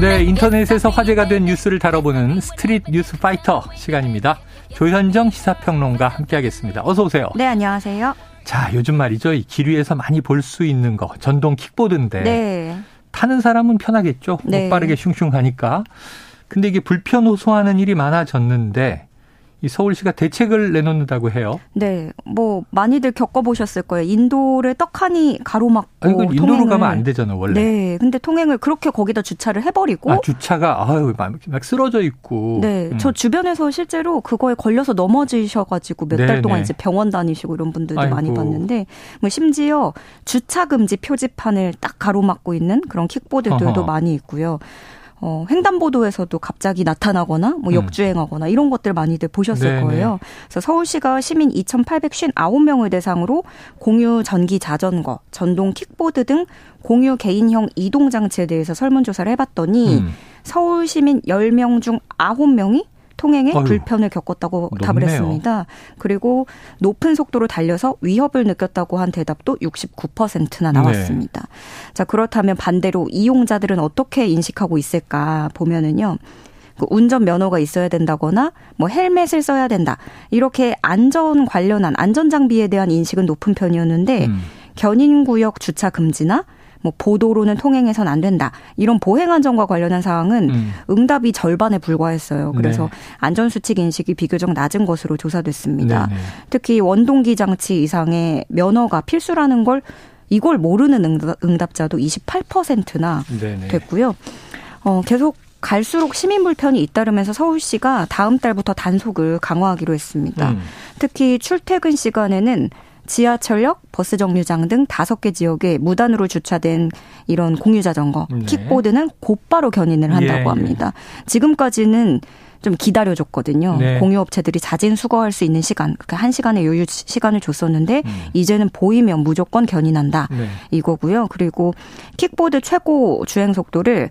네, 인터넷에서 화제가 된 뉴스를 다뤄보는 Street News Fighter 시간입니다. 조현정 시사평론가 함께하겠습니다. 어서 오세요. 네, 안녕하세요. 자, 요즘 말이죠. 이 길 위에서 많이 볼 수 있는 거 전동 킥보드인데 네. 타는 사람은 편하겠죠. 네. 빠르게 슝슝 가니까. 근데 이게 불편 호소하는 일이 많아졌는데 이 서울시가 대책을 내놓는다고 해요. 네, 뭐 많이들 겪어보셨을 거예요. 인도를 떡하니 가로막고 아니, 그 인도로 통행을. 가면 안 되잖아 원래. 네, 근데 통행을 그렇게 거기다 주차를 해버리고. 아, 주차가 아유 막, 막 쓰러져 있고. 네, 음. 저 주변에서 실제로 그거에 걸려서 넘어지셔가지고 몇 달 동안 이제 병원 다니시고 이런 분들도 아이고. 많이 봤는데, 뭐 심지어 주차 금지 표지판을 딱 가로막고 있는 그런 킥보드들도 어허. 많이 있고요. 어, 횡단보도에서도 갑자기 나타나거나 뭐 음. 역주행하거나 음. 이런 것들 많이들 보셨을 네네. 거예요. 그래서 서울시가 시민 2,859명을 대상으로 공유 전기 자전거, 전동 킥보드 등 공유 개인형 이동 장치에 대해서 설문 조사를 해 봤더니 음. 서울 시민 10명 중 9명이 통행에 어휴, 불편을 겪었다고 높네요. 답을 했습니다. 그리고 높은 속도로 달려서 위협을 느꼈다고 한 대답도 69%나 나왔습니다. 네. 자, 그렇다면 반대로 이용자들은 어떻게 인식하고 있을까 보면은요. 그 운전 면허가 있어야 된다거나 뭐 헬멧을 써야 된다. 이렇게 안전 관련한 안전 장비에 대한 인식은 높은 편이었는데 음. 견인 구역 주차 금지나 뭐 보도로는 통행해선 안 된다. 이런 보행 안전과 관련한 사항은 음. 응답이 절반에 불과했어요. 그래서 네. 안전 수칙 인식이 비교적 낮은 것으로 조사됐습니다. 네, 네. 특히 원동기 장치 이상의 면허가 필수라는 걸 이걸 모르는 응답 자도 28%나 네네. 됐고요. 어, 계속 갈수록 시민 불편이 잇따르면서 서울시가 다음 달부터 단속을 강화하기로 했습니다. 음. 특히 출퇴근 시간에는 지하철역, 버스 정류장 등 다섯 개 지역에 무단으로 주차된 이런 공유 자전거, 네. 킥보드는 곧바로 견인을 한다고 예. 합니다. 지금까지는 좀 기다려줬거든요. 네. 공유업체들이 자진 수거할 수 있는 시간, 그러니까 한 시간의 여유 시간을 줬었는데 음. 이제는 보이면 무조건 견인한다 네. 이거고요. 그리고 킥보드 최고 주행 속도를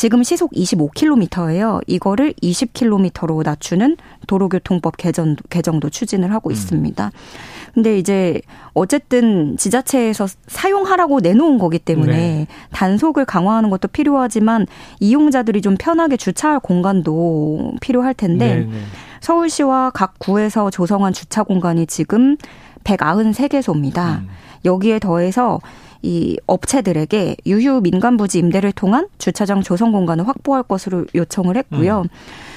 지금 시속 25km예요. 이거를 20km로 낮추는 도로교통법 개정, 개정도 추진을 하고 음. 있습니다. 근데 이제 어쨌든 지자체에서 사용하라고 내놓은 거기 때문에 네. 단속을 강화하는 것도 필요하지만 이용자들이 좀 편하게 주차할 공간도 필요할 텐데 네, 네. 서울시와 각 구에서 조성한 주차 공간이 지금 193개소입니다. 음. 여기에 더해서 이 업체들에게 유휴 민간 부지 임대를 통한 주차장 조성 공간을 확보할 것으로 요청을 했고요. 음.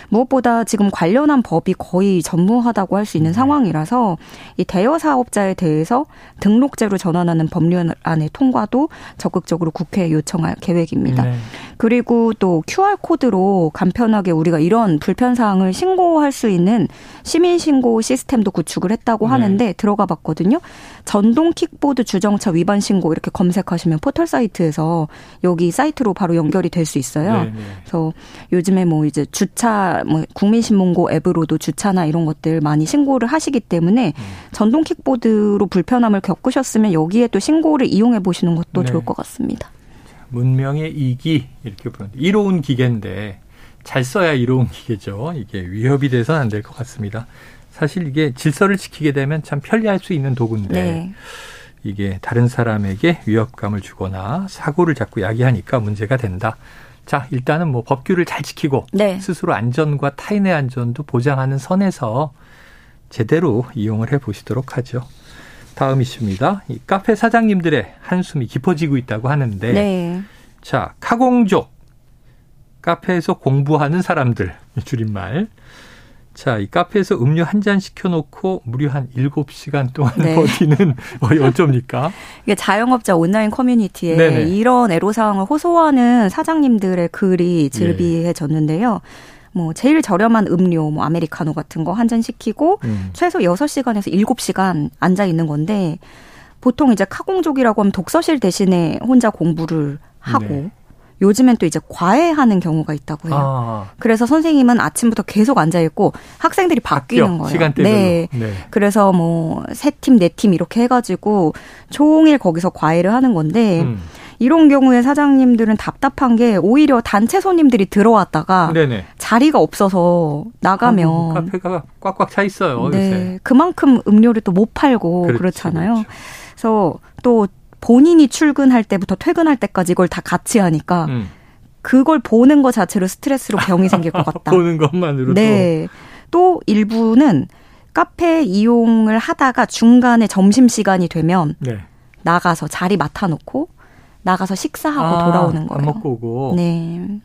무엇보다 지금 관련한 법이 거의 전무하다고 할 수 있는 네. 상황이라서 이 대여 사업자에 대해서 등록제로 전환하는 법률안의 통과도 적극적으로 국회에 요청할 계획입니다. 네. 그리고 또 QR 코드로 간편하게 우리가 이런 불편 사항을 신고할 수 있는 시민 신고 시스템도 구축을 했다고 네. 하는데 들어가 봤거든요. 전동 킥보드 주정차 위반 신고 이렇게 검색하시면 포털 사이트에서 여기 사이트로 바로 연결이 될 수 있어요. 네, 네. 그래서 요즘에 뭐 이제 주차 뭐 국민신문고 앱으로도 주차나 이런 것들 많이 신고를 하시기 때문에 음. 전동 킥보드로 불편함을 겪으셨으면 여기에 또 신고를 이용해 보시는 것도 네. 좋을 것 같습니다. 문명의 이기 이렇게 부르는데 이로운 기계인데 잘 써야 이로운 기계죠. 이게 위협이 돼서는 안 될 것 같습니다. 사실 이게 질서를 지키게 되면 참 편리할 수 있는 도구인데 네. 이게 다른 사람에게 위협감을 주거나 사고를 자꾸 야기하니까 문제가 된다. 자, 일단은 뭐 법규를 잘 지키고 네. 스스로 안전과 타인의 안전도 보장하는 선에서 제대로 이용을 해 보시도록 하죠. 다음 이슈입니다. 이 카페 사장님들의 한숨이 깊어지고 있다고 하는데 네. 자, 카공족 카페에서 공부하는 사람들 줄임말 자, 이 카페에서 음료 한 잔 시켜놓고 무려 한 7시간 동안 네. 버티는 어쩝니까? 이게 자영업자 온라인 커뮤니티에 네네. 이런 애로사항을 호소하는 사장님들의 글이 즐비해졌는데요. 뭐 제일 저렴한 음료, 뭐 아메리카노 같은 거 한 잔 시키고 음. 최소 6시간에서 7시간 앉아 있는 건데 보통 이제 카공족이라고 하면 독서실 대신에 혼자 공부를 하고 네. 요즘엔 또 이제 과외하는 경우가 있다고 해요. 아. 그래서 선생님은 아침부터 계속 앉아 있고 학생들이 바뀌는 바뀌어, 거예요. 시간대별로. 네. 네. 그래서 뭐 세 팀, 네 팀 이렇게 해 가지고 종일 거기서 과외를 하는 건데 음. 이런 경우에 사장님들은 답답한 게 오히려 단체 손님들이 들어왔다가 네네. 자리가 없어서 나가면 아, 카페가 꽉꽉 차 있어요. 네. 요새. 그만큼 음료를 또 못 팔고 그렇지, 그렇잖아요. 그렇죠. 그래서 또 본인이 출근할 때부터 퇴근할 때까지 이걸 다 같이 하니까 음. 그걸 보는 것 자체로 스트레스로 병이 생길 것 같다. 보는 것만으로도. 네. 또 일부는 카페 이용을 하다가 중간에 점심 시간이 되면 네. 나가서 자리 맡아놓고 나가서 식사하고 아, 돌아오는 거예요. 밥 먹고 오고. 네.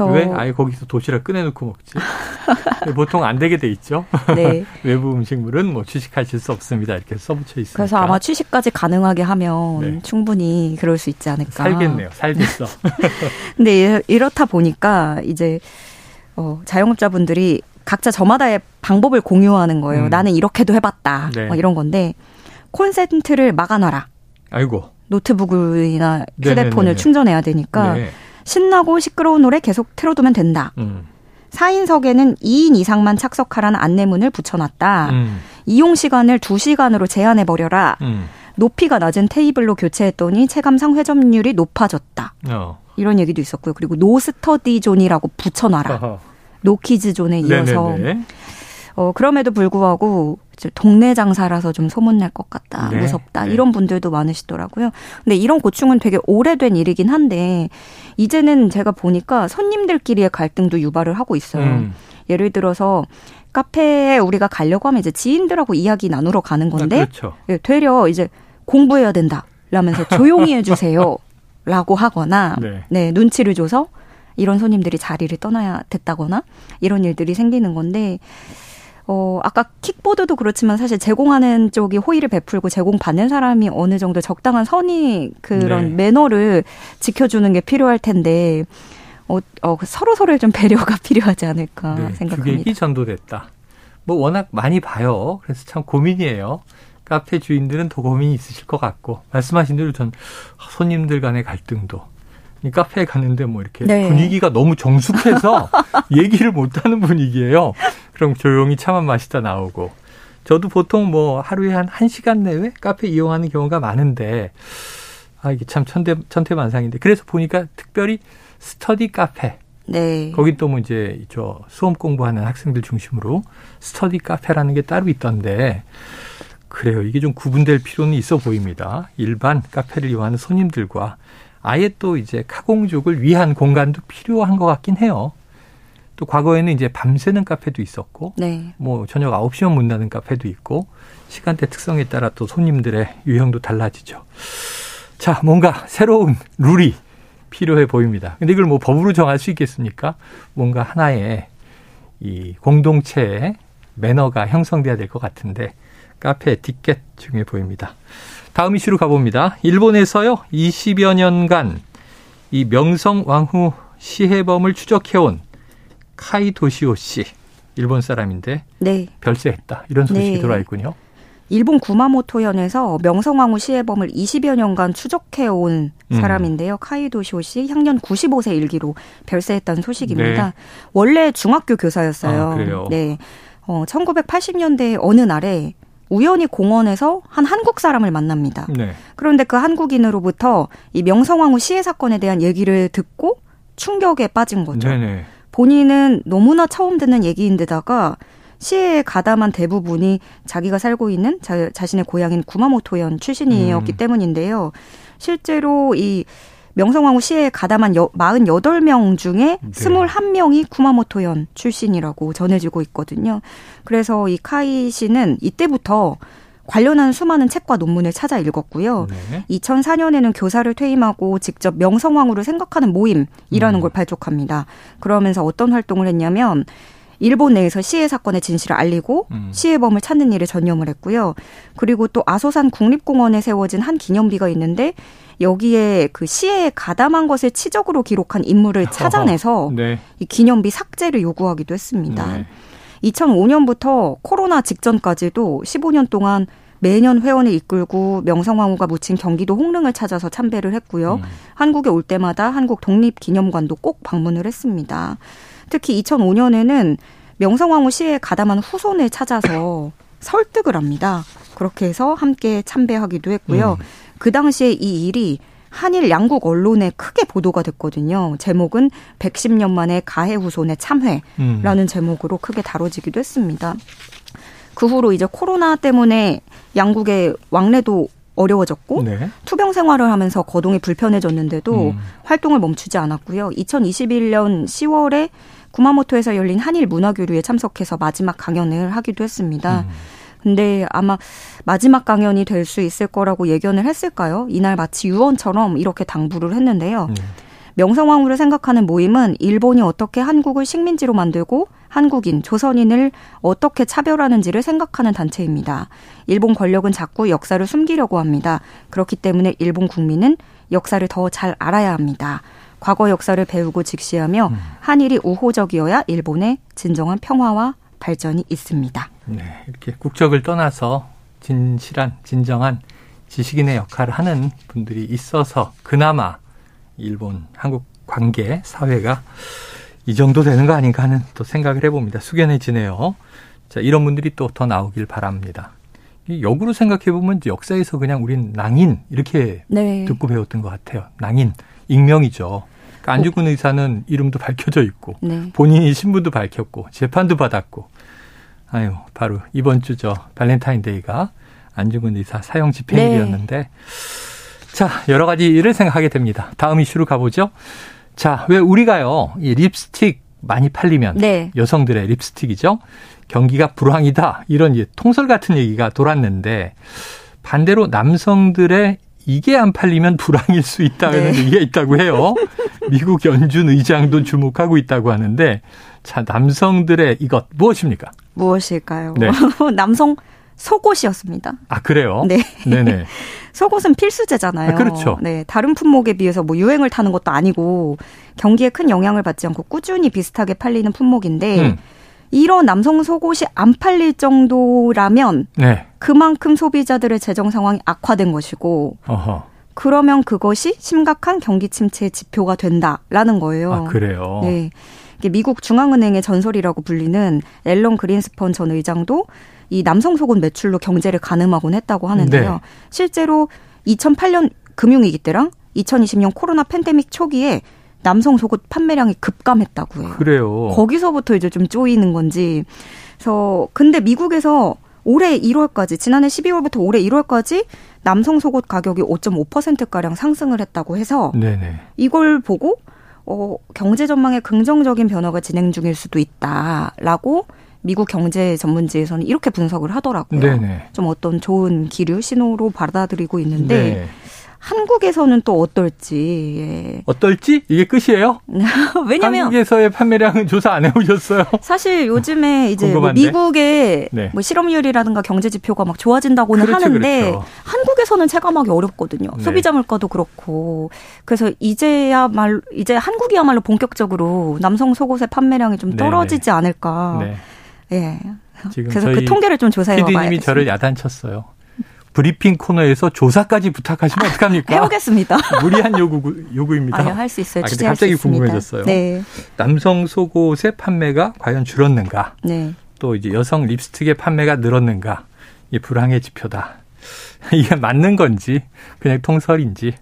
왜 아예 거기서 도시락 꺼내놓고 먹지? 보통 안 되게 돼 있죠. 네. 외부 음식물은 뭐 취식하실 수 없습니다. 이렇게 써붙여 있습니다. 그래서 아마 취식까지 가능하게 하면 네. 충분히 그럴 수 있지 않을까. 살겠네요. 살겠어. 근데 이렇다 보니까 이제 어, 자영업자분들이 각자 저마다의 방법을 공유하는 거예요. 음. 나는 이렇게도 해봤다. 네. 뭐 이런 건데 콘센트를 막아놔라. 아이고. 노트북이나 휴대폰을 네네네네. 충전해야 되니까 네. 신나고 시끄러운 노래 계속 틀어두면 된다. 음. 4인석에는 2인 이상만 착석하라는 안내문을 붙여놨다. 음. 이용 시간을 2시간으로 제한해버려라. 음. 높이가 낮은 테이블로 교체했더니 체감상 회전율이 높아졌다. 어. 이런 얘기도 있었고요. 그리고 No Study Zone이라고 붙여놔라. No Kids Zone에 이어서. 네네네. 어, 그럼에도 불구하고 동네 장사라서 좀 소문날 것 같다. 네. 무섭다. 네. 이런 분들도 많으시더라고요. 근데 이런 고충은 되게 오래된 일이긴 한데 이제는 제가 보니까 손님들끼리의 갈등도 유발을 하고 있어요. 음. 예를 들어서 카페에 우리가 가려고 하면 이제 지인들하고 이야기 나누러 가는 건데 아, 그렇죠. 예, 되려 이제 공부해야 된다. 라면서 조용히 해주세요. 라고 하거나 네. 네 눈치를 줘서 이런 손님들이 자리를 떠나야 됐다거나 이런 일들이 생기는 건데 어, 아까 킥보드도 그렇지만 사실 제공하는 쪽이 호의를 베풀고 제공받는 사람이 어느 정도 적당한 선의 그런 네. 매너를 지켜주는 게 필요할 텐데, 어, 어, 서로 서로의 좀 배려가 필요하지 않을까 네, 생각합니다. 주객이 전도됐다. 뭐 워낙 많이 봐요. 그래서 참 고민이에요. 카페 주인들은 더 고민이 있으실 것 같고, 말씀하신 대로 전 손님들 간의 갈등도 이 카페에 갔는데 뭐 이렇게 네. 분위기가 너무 정숙해서 얘기를 못하는 분위기예요. 그럼 조용히 차만 마시다 나오고. 저도 보통 뭐 하루에 한 1시간 내외 카페 이용하는 경우가 많은데, 아, 이게 참 천대, 천태만상인데. 그래서 보니까 특별히 스터디 카페. 네. 거기 또 뭐 이제 저 수험 공부하는 학생들 중심으로 스터디 카페라는 게 따로 있던데, 그래요. 이게 좀 구분될 필요는 있어 보입니다. 일반 카페를 이용하는 손님들과 아예 또 이제 카공족을 위한 공간도 필요한 것 같긴 해요. 또 과거에는 이제 밤새는 카페도 있었고, 네. 뭐 저녁 9시면 문 닫는 카페도 있고, 시간대 특성에 따라 또 손님들의 유형도 달라지죠. 자, 뭔가 새로운 룰이 필요해 보입니다. 근데 이걸 뭐 법으로 정할 수 있겠습니까? 뭔가 하나의 이 공동체의 매너가 형성돼야 될 것 같은데, 카페 에티켓 중요해 보입니다. 다음 이슈로 가봅니다. 일본에서요, 20여 년간 이 명성 왕후 시해범을 추적해온 카이 도시오 씨, 일본 사람인데 네. 별세했다. 이런 소식이 네. 들어와 있군요. 일본 구마모토현에서 명성왕후 시해범을 20여 년간 추적해온 음. 사람인데요. 카이도시오 씨 향년 95세 일기로 별세했다는 소식입니다. 네. 원래 중학교 교사였어요. 아, 그래요? 네. 어, 1980년대 어느 날에 우연히 공원에서 한 한국 사람을 만납니다. 네. 그런데 그 한국인으로부터 이 명성황후 시해 사건에 대한 얘기를 듣고 충격에 빠진 거죠. 네네. 본인은 너무나 처음 듣는 얘기인데다가 시해에 가담한 대부분이 자기가 살고 있는 자, 자신의 고향인 구마모토현 출신이었기 음. 때문인데요. 실제로 이 명성황후 시에 가담한 여, 48명 중에 네. 21명이 쿠마모토현 출신이라고 전해지고 있거든요. 그래서 이 카이 씨는 이때부터 관련한 수많은 책과 논문을 찾아 읽었고요. 네. 2004년에는 교사를 퇴임하고 직접 명성황후를 생각하는 모임이라는 음. 걸 발족합니다. 그러면서 어떤 활동을 했냐면 일본 내에서 시해 사건의 진실을 알리고 음. 시해범을 찾는 일에 전념을 했고요. 그리고 또 아소산 국립공원에 세워진 한 기념비가 있는데 여기에 그 시에 가담한 것을 치적으로 기록한 인물을 찾아내서 네. 이 기념비 삭제를 요구하기도 했습니다. 네. 2005년부터 코로나 직전까지도 15년 동안 매년 회원을 이끌고 명성황후가 묻힌 경기도 홍릉을 찾아서 참배를 했고요. 음. 한국에 올 때마다 한국 독립기념관도 꼭 방문을 했습니다. 특히 2005년에는 명성황후 시에 가담한 후손을 찾아서 설득을 합니다. 그렇게 해서 함께 참배하기도 했고요. 음. 그 당시에 이 일이 한일 양국 언론에 크게 보도가 됐거든요. 제목은 110년 만에 가해 후손의 참회라는 음. 제목으로 크게 다뤄지기도 했습니다. 그 후로 이제 코로나 때문에 양국의 왕래도 어려워졌고 네. 투병 생활을 하면서 거동이 불편해졌는데도 음. 활동을 멈추지 않았고요. 2021년 10월에 구마모토에서 열린 한일 문화 교류에 참석해서 마지막 강연을 하기도 했습니다. 음. 근데 아마 마지막 강연이 될 수 있을 거라고 예견을 했을까요? 이날 마치 유언처럼 이렇게 당부를 했는데요. 음. 명성황후를 생각하는 모임은 일본이 어떻게 한국을 식민지로 만들고 한국인, 조선인을 어떻게 차별하는지를 생각하는 단체입니다. 일본 권력은 자꾸 역사를 숨기려고 합니다. 그렇기 때문에 일본 국민은 역사를 더 잘 알아야 합니다. 과거 역사를 배우고 직시하며 음. 한일이 우호적이어야 일본의 진정한 평화와 발전이 있습니다. 네, 이렇게 국적을 떠나서 진실한 진정한 지식인의 역할을 하는 분들이 있어서 그나마 일본 한국 관계 사회가 이 정도 되는 거 아닌가 하는 또 생각을 해봅니다. 숙연해지네요. 자, 이런 분들이 또 더 나오길 바랍니다. 역으로 생각해 보면 역사에서 그냥 우린 낭인 이렇게 네. 듣고 배웠던 것 같아요. 낭인 익명이죠. 그러니까 안중근 의사는 이름도 밝혀져 있고 네. 본인이 신분도 밝혔고 재판도 받았고 아유 바로 이번 주죠 발렌타인데이가 안중근 의사 사형 집행일이었는데 네. 자 여러 가지 일을 생각하게 됩니다. 다음 이슈로 가보죠. 자, 왜 우리가요, 이 립스틱 많이 팔리면 네. 여성들의 립스틱이죠. 경기가 불황이다. 이런 이제 통설 같은 얘기가 돌았는데 반대로 남성들의 이게 안 팔리면 불황일 수 있다는 네. 얘기가 있다고 해요. 미국 연준 의장도 주목하고 있다고 하는데 자, 남성들의 이것 무엇입니까? 무엇일까요? 네. 남성 속옷이었습니다. 아, 그래요? 네. 네네. 속옷은 필수재잖아요. 아, 그렇죠. 네. 다른 품목에 비해서 뭐 유행을 타는 것도 아니고 경기에 큰 영향을 받지 않고 꾸준히 비슷하게 팔리는 품목인데 음. 이런 남성 속옷이 안 팔릴 정도라면 네. 그만큼 소비자들의 재정 상황이 악화된 것이고 어허. 그러면 그것이 심각한 경기 침체의 지표가 된다라는 거예요. 아, 그래요? 네. 미국 중앙은행의 전설이라고 불리는 앨런 그린스펀 전 의장도 이 남성 속옷 매출로 경제를 가늠하곤 했다고 하는데요. 네. 실제로 2008년 금융위기 때랑 2020년 코로나 팬데믹 초기에 남성 속옷 판매량이 급감했다고 해요. 그래요. 거기서부터 이제 좀 쪼이는 건지. 그래서 근데 미국에서 올해 1월까지 지난해 12월부터 올해 1월까지 남성 속옷 가격이 5.5% 가량 상승을 했다고 해서 네네. 이걸 보고 어 경제 전망에 긍정적인 변화가 진행 중일 수도 있다라고 미국 경제 전문지에서는 이렇게 분석을 하더라고요. 네네. 좀 어떤 좋은 기류 신호로 받아들이고 있는데 네. 한국에서는 또 어떨지. 예. 어떨지? 이게 끝이에요? 왜냐면 한국에서의 판매량은 조사 안 해보셨어요? 사실 요즘에 이제 뭐 미국의 네. 뭐 실업률이라든가 경제 지표가 막 좋아진다고는 그렇죠, 하는데 그렇죠. 한국에서는 체감하기 어렵거든요. 네. 소비자 물가도 그렇고 그래서 이제야 말 이제 한국이야말로 본격적으로 남성 속옷의 판매량이 좀 네, 떨어지지 네. 않을까. 네. 예. 지금 그래서 그 통계를 좀 조사해 봐야 PD님이 저를 야단쳤어요. 브리핑 코너에서 조사까지 부탁하시면 어떡합니까? 해보겠습니다. 무리한 요구, 요구입니다. 아니, 할수 있어요. 아, 근데 갑자기 궁금해졌어요. 네. 남성 속옷의 판매가 과연 줄었는가? 네. 또 이제 여성 립스틱의 판매가 늘었는가? 이 불황의 지표다. 이게 맞는 건지, 그냥 통설인지,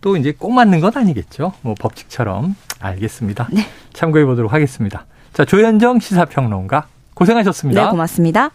또 이제 꼭 맞는 건 아니겠죠? 뭐 법칙처럼. 알겠습니다. 네. 참고해 보도록 하겠습니다. 자, 조현정 시사평론가 고생하셨습니다. 네, 고맙습니다.